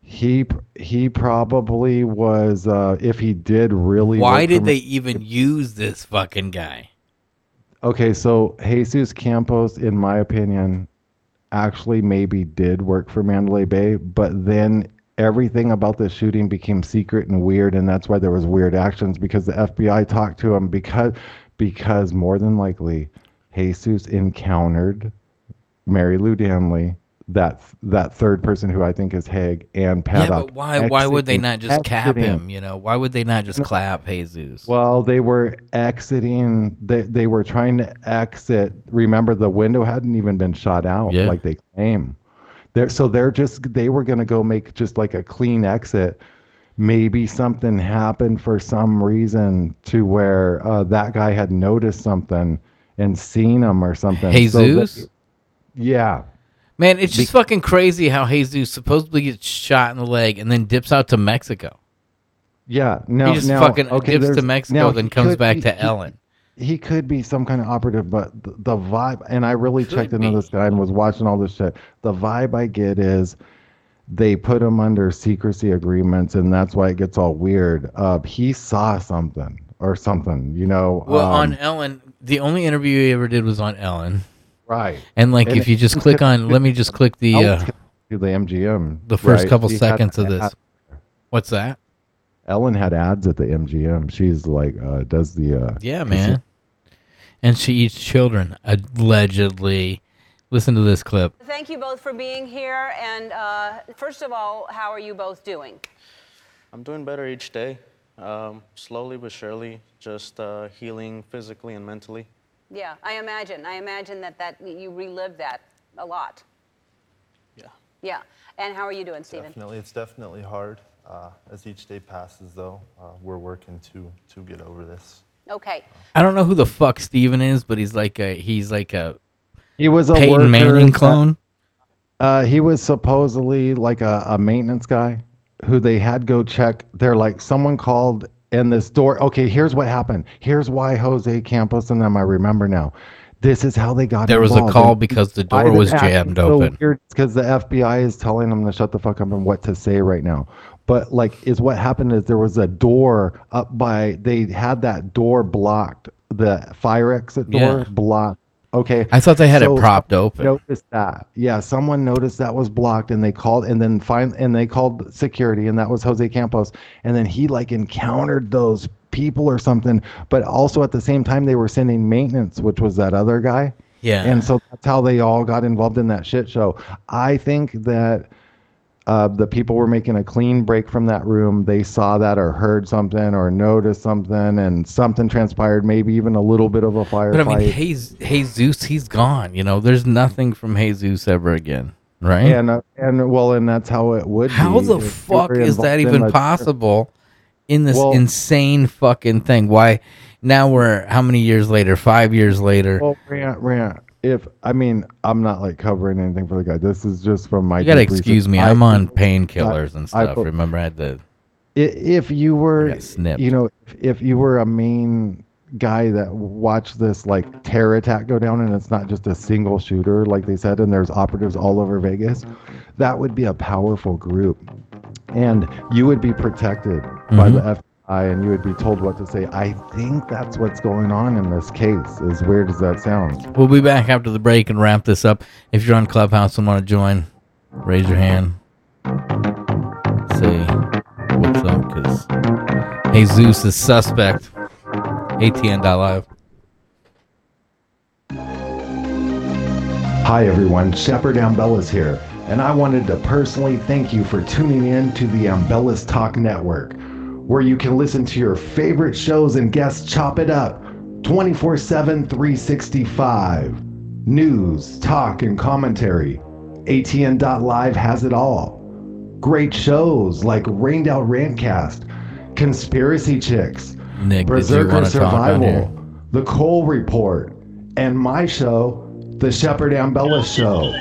he he probably was. Uh, if he did really, Why did they even use this fucking guy? Okay, so Jesus Campos, in my opinion, actually maybe did work for Mandalay Bay, but then everything about the shooting became secret and weird, and that's why there was weird actions because the FBI talked to him because because more than likely Jesus encountered Marilou Danley that that third person who I think is Haig and Yeah, Paddock. but why why would they not just cap him? You know, why would they not just clap Jesus? Well, they were exiting. They they were trying to exit. Remember, the window hadn't even been shot out Yeah. like they claim. They're, so they're just they were gonna go make just like a clean exit. Maybe something happened for some reason to where uh, that guy had noticed something and seen him or something. So Jesus? yeah. Man, it's just fucking crazy how Jesus supposedly gets shot in the leg and then dips out to Mexico. Yeah, no, he just now, fucking okay, dips to Mexico, then comes could back be- to he- Ellen. He could be some kind of operative, but the, the vibe, and I really checked into this guy and was watching all this shit. The vibe I get is they put him under secrecy agreements, and that's why it gets all weird. Uh, he saw something or something, you know. Well, um, on Ellen, the only interview he ever did was on Ellen. Right. And like, And if you just click on, let me just click the uh, to the MGM. the first right? couple She seconds of ad- this. What's that? Ellen had ads at the MGM. She's like, uh, does the uh, Yeah, man. And she eats children allegedly. Listen to this clip. Thank you both for being here. And uh, first of all, how are you both doing? I'm doing better each day, um, slowly but surely, just uh, healing physically and mentally. Yeah, I imagine. I imagine that, that you relived that a lot. Yeah. Yeah. And how are you doing, Stephen? Definitely, it's definitely hard. Uh, as each day passes, though, uh, we're working to to get over this. Okay. I don't know who the fuck Steven is, but he's like a he's like a He was a Peyton worker Manning clone. Uh, he was supposedly like a, a maintenance guy who they had go check. They're like, someone called in this door. Okay, here's what happened. Here's why Jose Campos and them, I remember now. This is how they got There was a call And because the door was jammed so open. because the FBI is telling them to shut the fuck up and what to say right now. But like, is what happened is there was a door up by. They had that door blocked. The fire exit door Yeah. blocked. Okay. I thought they had it propped open. Noticed that. Yeah, someone noticed that was blocked, and they called, and then find, and they called security, and that was Jose Campos, and then he like encountered those people or something. But also at the same time, they were sending maintenance, which was that other guy. Yeah. And so that's how they all got involved in that shit show. I think that uh, the people were making a clean break from that room. They saw that or heard something or noticed something, and something transpired. Maybe even a little bit of a firefight. But I mean, Jesus, Jesus, he's gone. You know, there's nothing from Jesus ever again, right? And uh, and well, and that's how it would. How the fuck is that involved in even possible in this Well- insane fucking thing? Why now we're how many years later? Five years later. Well, Rant, Rant. If I mean, I'm not like covering anything for the guy. This is just from my. you gotta deep research. excuse me. I I'm on painkillers and I- I stuff. Remember, I had the if you were you know if, if you were a main guy that watched this like terror attack go down and it's not just a single shooter like they said and there's operatives all over vegas that would be a powerful group and you would be protected by mm-hmm. the Fbi and you would be told what to say i think that's what's going on in this case as weird as that sounds We'll be back after the break and wrap this up. If you're on Clubhouse and want to join, raise your hand. Say what's up, because Jesus is suspect. ATN.live. Hi everyone, Shepard Ambellas here, and I wanted to personally thank you for tuning in to the Ambellas Talk Network, where you can listen to your favorite shows and guests chop it up 24 7, 365. News, talk, and commentary. ATN.live has it all. Great shows like Rained Out Rantcast, Conspiracy Chicks, Nick, Berserker want to talk on here? Survival, The Cole Report, and my show, The Shepard Ambella Show.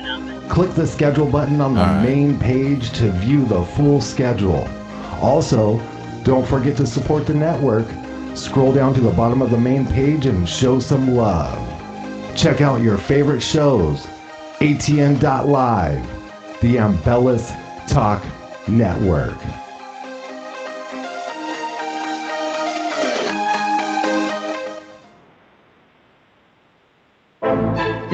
Click the schedule button on the main page to view the full schedule. Also, don't forget to support the network. Scroll down to the bottom of the main page and show some love. Check out your favorite shows. ATN.live, the Ambellas Talk Network.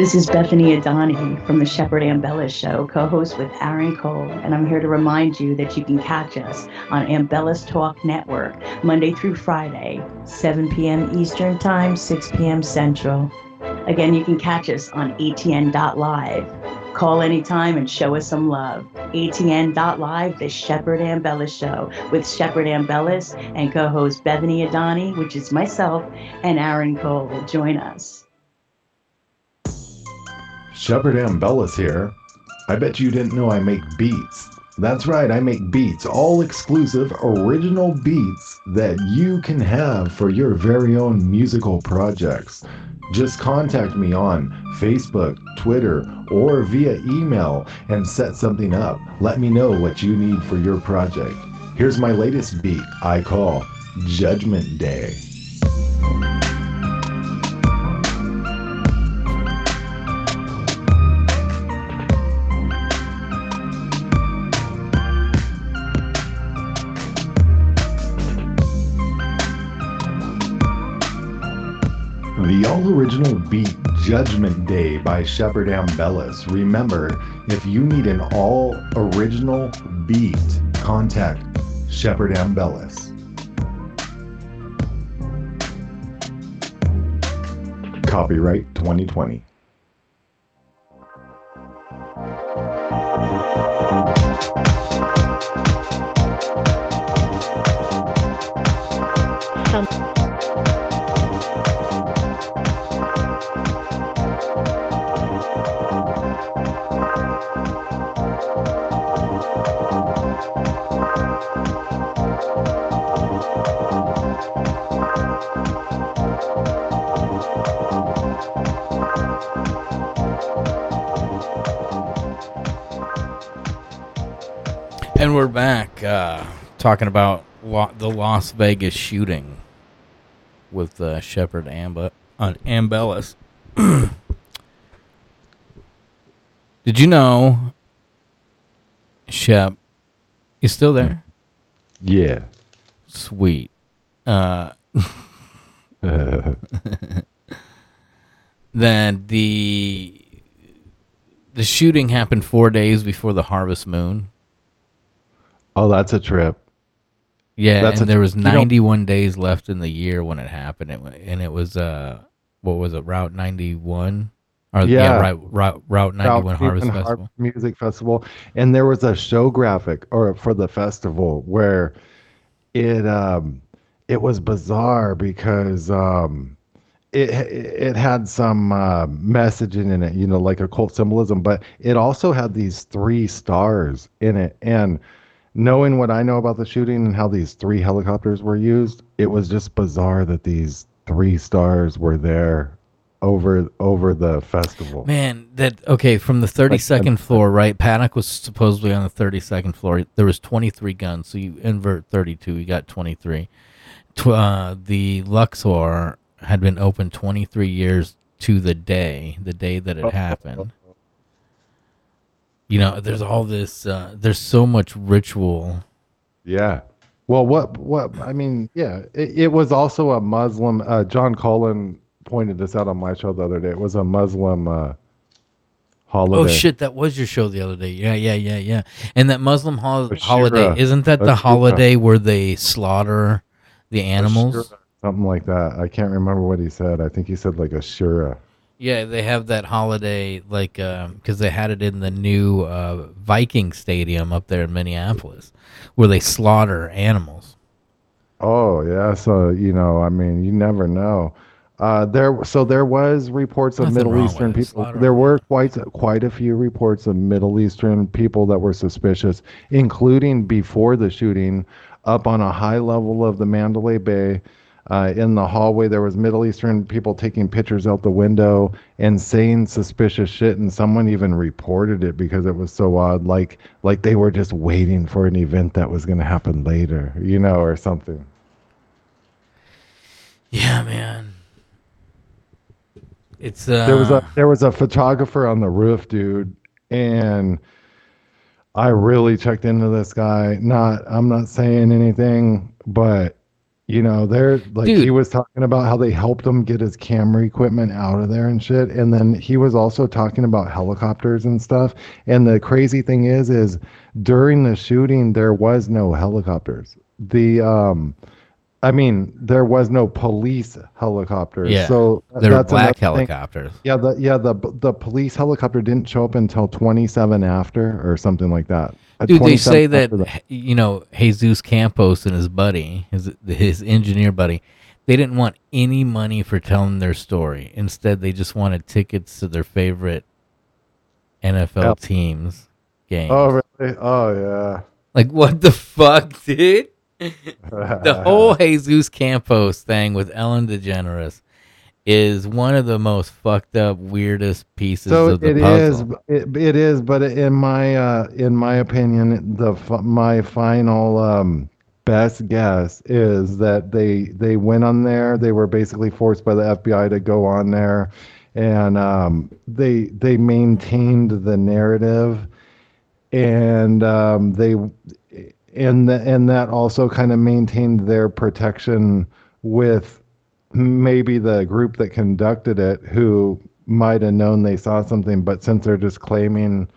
This is Bethany Adani from the Shepard Ambella Show, co host with Aaron Cole, and I'm here to remind you that you can catch us on Ambellas Talk Network Monday through Friday, 7 p.m. Eastern Time, 6 p.m. Central. Again, you can catch us on ATN.live. Call anytime and show us some love. ATN.live, The Shepard Ambellas Show, with Shepard Ambellas and co host Bethany Adani, which is myself, and Aaron Cole. will Join us. Shepard Ambellas here. I bet you didn't know I make beats. That's right, I make beats, all exclusive, original beats that you can have for your very own musical projects. Just contact me on Facebook, Twitter, or via email and set something up. Let me know what you need for your project. Here's my latest beat I call Judgment Day. Beat Judgment Day by Shepard Ambellas. Remember, if you need an all original beat, contact Shepard Ambellas. Copyright 2020. Talking about lo- the Las Vegas shooting with uh, Shepard Amba- uh, Ambellas. (coughs) Did you know, Shep, you still there? Yeah. Sweet. Uh, (laughs) that the the shooting happened four days before the harvest moon. Oh, that's a trip. Yeah, That's and a- there was you don't- 91 days left in the year when it happened, it, wa- and it was uh, what was it, Route 91, or yeah, Yeah. right, Route Route 91 South Harvest Cleveland Festival. Music Festival, and there was a show graphic or for the festival where it um it was bizarre because um it it had some uh, messaging in it, you know, like occult symbolism, but it also had these three stars in it, and knowing what I know about the shooting and how these three helicopters were used, it was just bizarre that these three stars were there over over the festival. Man, that okay from the 32nd floor, right? Panic was supposedly on the 32nd floor. There was 23 guns, so you invert 32, you got 23. Uh, the Luxor had been open 23 years to the day, the day that it happened. You know, there's all this. Uh, there's so much ritual. Yeah. Well, what what I mean, yeah, it, it was also a Muslim. Uh, John Cullen pointed this out on my show the other day. It was a Muslim uh, holiday. Oh shit, that was your show the other day. Yeah, yeah, yeah, yeah. And that Muslim Ashura. holiday isn't that the Ashura. holiday where they slaughter the animals? Ashura, something like that. I can't remember what he said. I think he said like Ashura. Yeah, they have that holiday like because they had it in the new uh, Viking Stadium up there in Minneapolis, where they slaughter animals. Oh yeah, so you know, I mean, you never know. Uh, there, so there was reports of Nothing Middle Eastern people. Slaughter There were quite quite a few reports of Middle Eastern people that were suspicious, including before the shooting, up on a high level of the Mandalay Bay. Uh, in the hallway, there was Middle Eastern people taking pictures out the window and saying suspicious shit, and someone even reported it because it was so odd, like like they were just waiting for an event that was going to happen later, you know, or something. Yeah, man. It's uh, there was a there was a photographer on the roof, dude, and I really checked into this guy. Not I'm not saying anything, but you know, they're like he was talking about how they helped him get his camera equipment out of there and shit. And then he was also talking about helicopters and stuff. And the crazy thing is is during the shooting there was no helicopters. The um I mean, there was no police helicopter. Yeah, so they were black thing. helicopters. Yeah, the yeah the the police helicopter didn't show up until 27 after or something like that. Uh, Dude, they say that you know Jesus Campos and his buddy, his his engineer buddy, they didn't want any money for telling their story. Instead, they just wanted tickets to their favorite NFL Yep. teams game. Oh really? Oh yeah. Like what the fuck, dude? (laughs) the whole (laughs) Jesus Campos thing with Ellen DeGeneres is one of the most fucked up, weirdest pieces So of the it puzzle. is. It, it is, but in my uh, in my opinion, the my final um, best guess is that they they went on there. They were basically forced by the FBI to go on there, and um, they they maintained the narrative, and um, they and the, and that also kind of maintained their protection with maybe the group that conducted it who might have known they saw something but since they're just claiming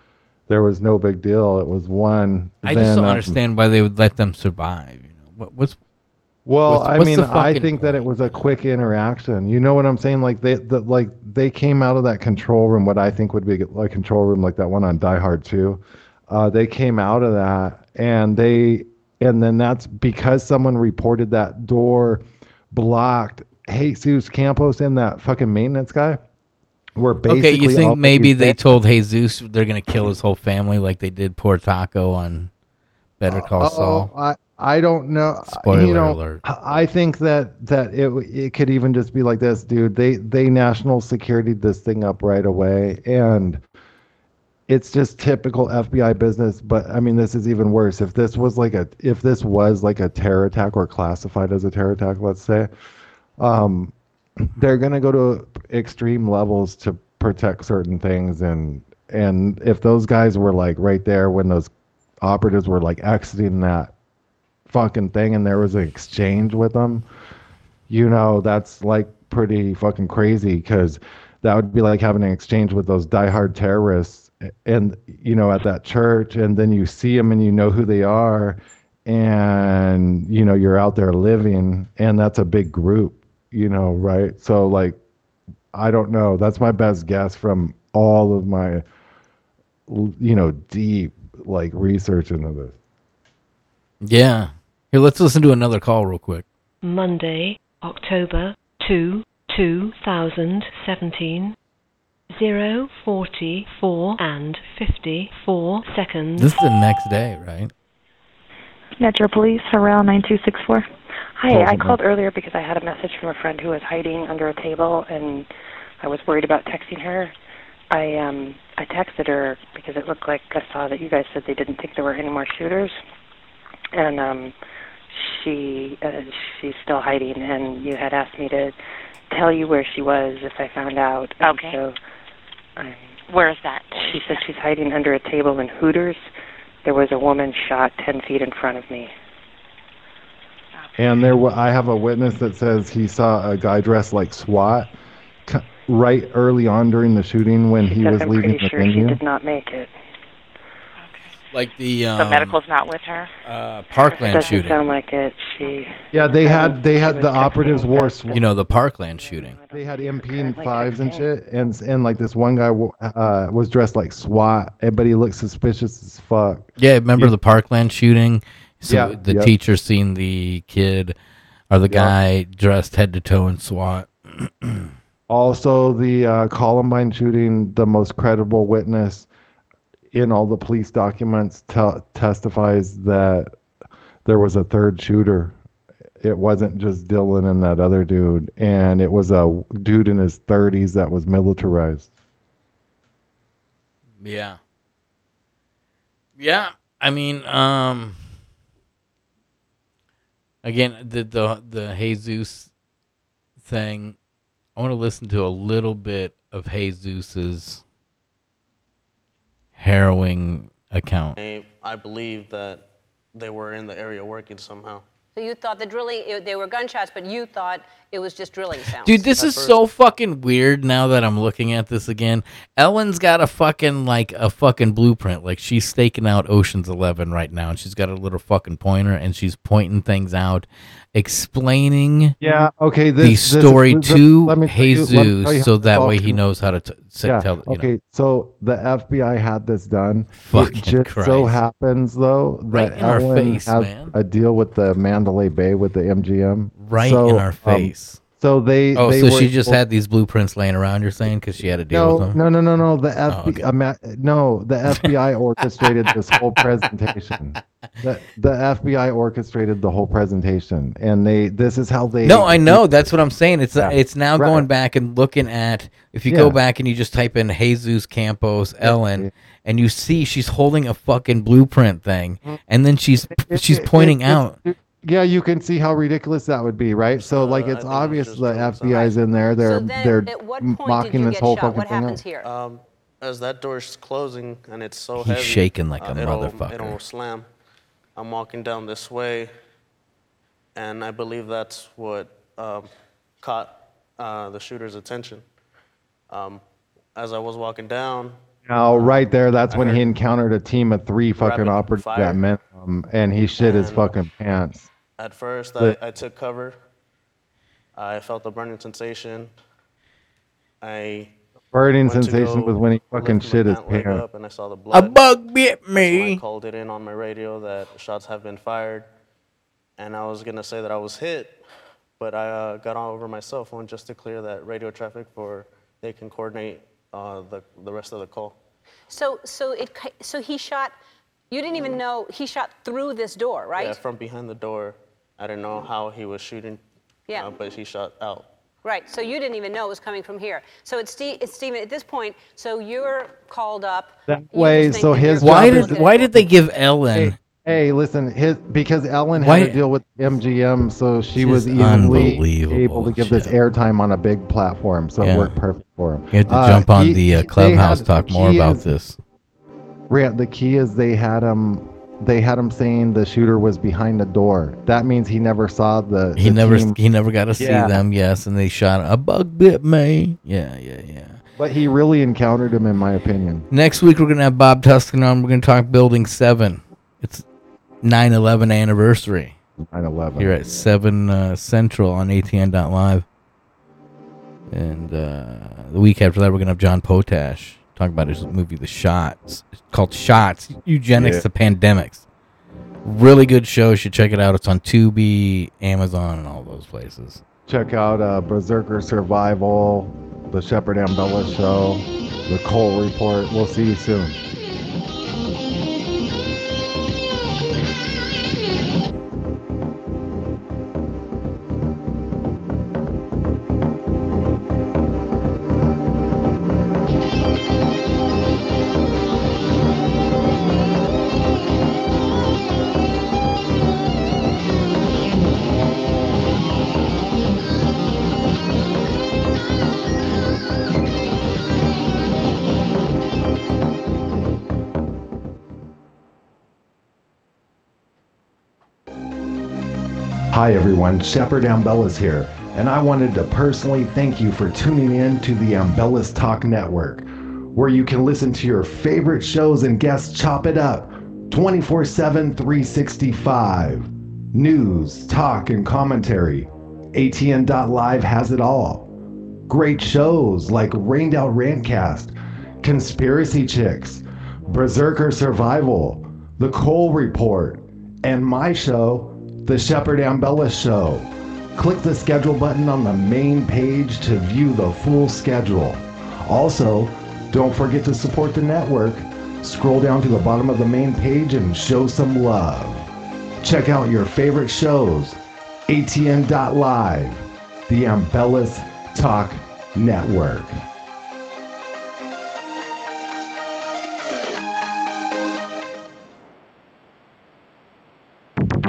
there was no big deal it was one I just don't um, understand why they would let them survive. You know, what, what's well what's- i what's mean i think that it was a quick interaction. You know what i'm saying? Like they the, like they came out of that control room what i think would be a control room like that one on die hard 2 uh, they came out of that and they and then that's because someone reported that door blocked jesus campos and that fucking maintenance guy were basically okay? You all think maybe they bad. told Jesus they're gonna kill his whole family like they did poor Taco on Better Call Saul? Oh, I I don't know. Spoiler you know, alert. I I think that that it it could even just be like this, dude. They they national security this thing up right away, and it's just typical FBI business. But I mean, this is even worse. If this was like a if this was like a terror attack or classified as a terror attack, let's say, um, they're gonna go to extreme levels to protect certain things, and and if those guys were like right there when those operatives were like exiting that fucking thing and there was an exchange with them, you know, that's like pretty fucking crazy because that would be like having an exchange with those diehard terrorists and, you know, at that church. And then you see them and you know who they are. And, you know, you're out there living and that's a big group, you know, right? So, like, I don't know. That's my best guess from all of my, you know, deep like research into this. Yeah. Here, let's listen to another call real quick. Monday, October 2, 2017. 044 and 54 seconds. This is the next day, right? Metro Police, Harrell 9264. Hi, Hold I on. called earlier because I had a message from a friend who was hiding under a table, and I was worried about texting her. I um I texted her because it looked like I saw that you guys said they didn't think there were any more shooters, and um she uh, she's still hiding, and you had asked me to tell you where she was if I found out. and Okay. So I'm Where is that? she said she's hiding under a table in Hooters. There was a woman shot ten feet in front of me. And there, wa- I have a witness that says he saw a guy dressed like SWAT c- right early on during the shooting when She he said was I'm leaving pretty the sure she did not make it. Like the um, so medical's not with her? uh, Parkland Doesn't shooting. sound like it. She Yeah, they had they had the operatives wore SWAT. You know, the Parkland shooting. They had MP and fives and shit, and and like this one guy uh, was dressed like SWAT, but he looked suspicious as fuck. Yeah, remember the Parkland shooting? So Yeah, the yep. teacher seen the kid or the guy dressed head to toe in SWAT. (clears throat) Also, the uh, Columbine shooting, the most credible witness in all the police documents te- testifies that there was a third shooter. It wasn't just Dylan and that other dude, and it was a dude in his 30s that was militarized. Yeah. Yeah, I mean, um again, the the the Jesus thing, I want to listen to a little bit of Jesus's harrowing account. I, I believe that they were in the area working somehow. So you thought the drilling, it, they were gunshots, but you thought it was just drilling sounds. Dude, this is so fucking weird now that I'm looking at this again. Ellen's got a fucking like a fucking blueprint. Like she's staking out Ocean's 11 right now and she's got a little fucking pointer and she's pointing things out explaining Yeah, okay, the this- this- story this- to let me tell you- let me you so that way he knows how to t- say, yeah. tell. You okay, know. so the FBI had this done. Fucking it just so happens though Right that in our Ellen face, has man. a deal with the Mandalay Bay with the MGM. Right So, in our um, face. so they. oh, they so were she just able- had these blueprints laying around. You're saying because she had a deal No, with them? no, no, no, no. The Oh, FBI, ama- no, the (laughs) FBI orchestrated this whole presentation. The, the FBI orchestrated the whole presentation, and they. This is how they. No, I know. That's what I'm saying. It's Yeah. it's now Right. going back and looking at if you Yeah. go back and you just type in Jesus Campos Ellen and you see she's holding a fucking blueprint thing and then she's she's pointing it- out it- Yeah, you can see how ridiculous that would be, right? So, like, it's obvious the FBI's in there. They're they're mocking this whole fucking thing. up. here? Um, as that door's closing and it's so He's heavy, shaking like a uh, it'll- motherfucker. It'll slam. I'm walking down this way, and I believe that's what um, caught uh, the shooter's attention. Um, as I was walking down, Now, right there, that's I when he encountered a team of three fucking rapid operatives fire. that met him, and he shit his fucking pants. At first I, I took cover. I felt a burning sensation. I Burning sensation was when he fucking shit his pants. up and I saw the a bug bit That's when I me. called it in on my radio that shots have been fired, and I was gonna say that I was hit, but I uh, got on over my cell phone just to clear that radio traffic for they can coordinate uh, the the rest of the call. So, so it, ki- so he shot. You didn't even know he shot through this door, right? Yeah, from behind the door. I didn't know how he was shooting. Yeah. uh, but he shot out. Right. So you didn't even know it was coming from here. So it's, Steve, it's Stephen. At this point, so you're called up. That way, just think so that you're his Why job is- did why did they give Ellen? Hey, hey, listen, his because Ellen Why- had to deal with MGM, so she This was is easily unbelievable able to give this airtime on a big platform, so Yeah. it worked perfect for him. You have to Uh, jump on he- the uh, they clubhouse had- talk more key about is- this. Yeah, the key is they had him. They had him saying the shooter was behind the door. That means he never saw the. He the never team. he never got to see Yeah. them. Yes, and they shot a bug bit me. Yeah, yeah, yeah. But he really encountered him, in my opinion. Next week we're gonna have Bob Tuscan on. We're gonna talk Building Seven. It's 9/11 anniversary. 9/11 here at seven uh, Central on ATN.live. And uh, the week after that, we're gonna have John Potash talk about his movie The Shots. It's called Shots: Eugenics Yeah. to Pandemics. Really good show. You should check it out. It's on Tubi, Amazon, and all those places. Check out uh, Berserker Survival, the Shepard Ambella Show, the Cole Report. We'll see you soon. Everyone, Shepard Ambellas here, and I wanted to personally thank you for tuning in to the Ambellas Talk Network, where you can listen to your favorite shows and guests chop it up 24 7, 365. News, talk, and commentary. ATN.live has it all. Great shows like Rained Rantcast, Conspiracy Chicks, Berserker Survival, The Cole Report, and my show, The Shepard Ambella Show. Click the schedule button on the main page to view the full schedule. Also, don't forget to support the network. Scroll down to the bottom of the main page and show some love. Check out your favorite shows. ATN.live, the Ambellas Talk Network.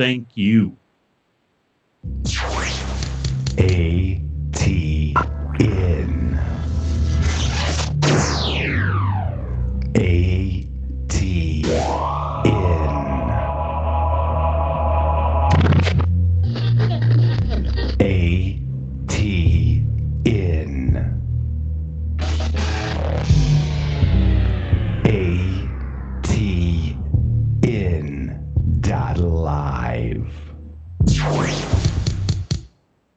thank you. A T N. A T.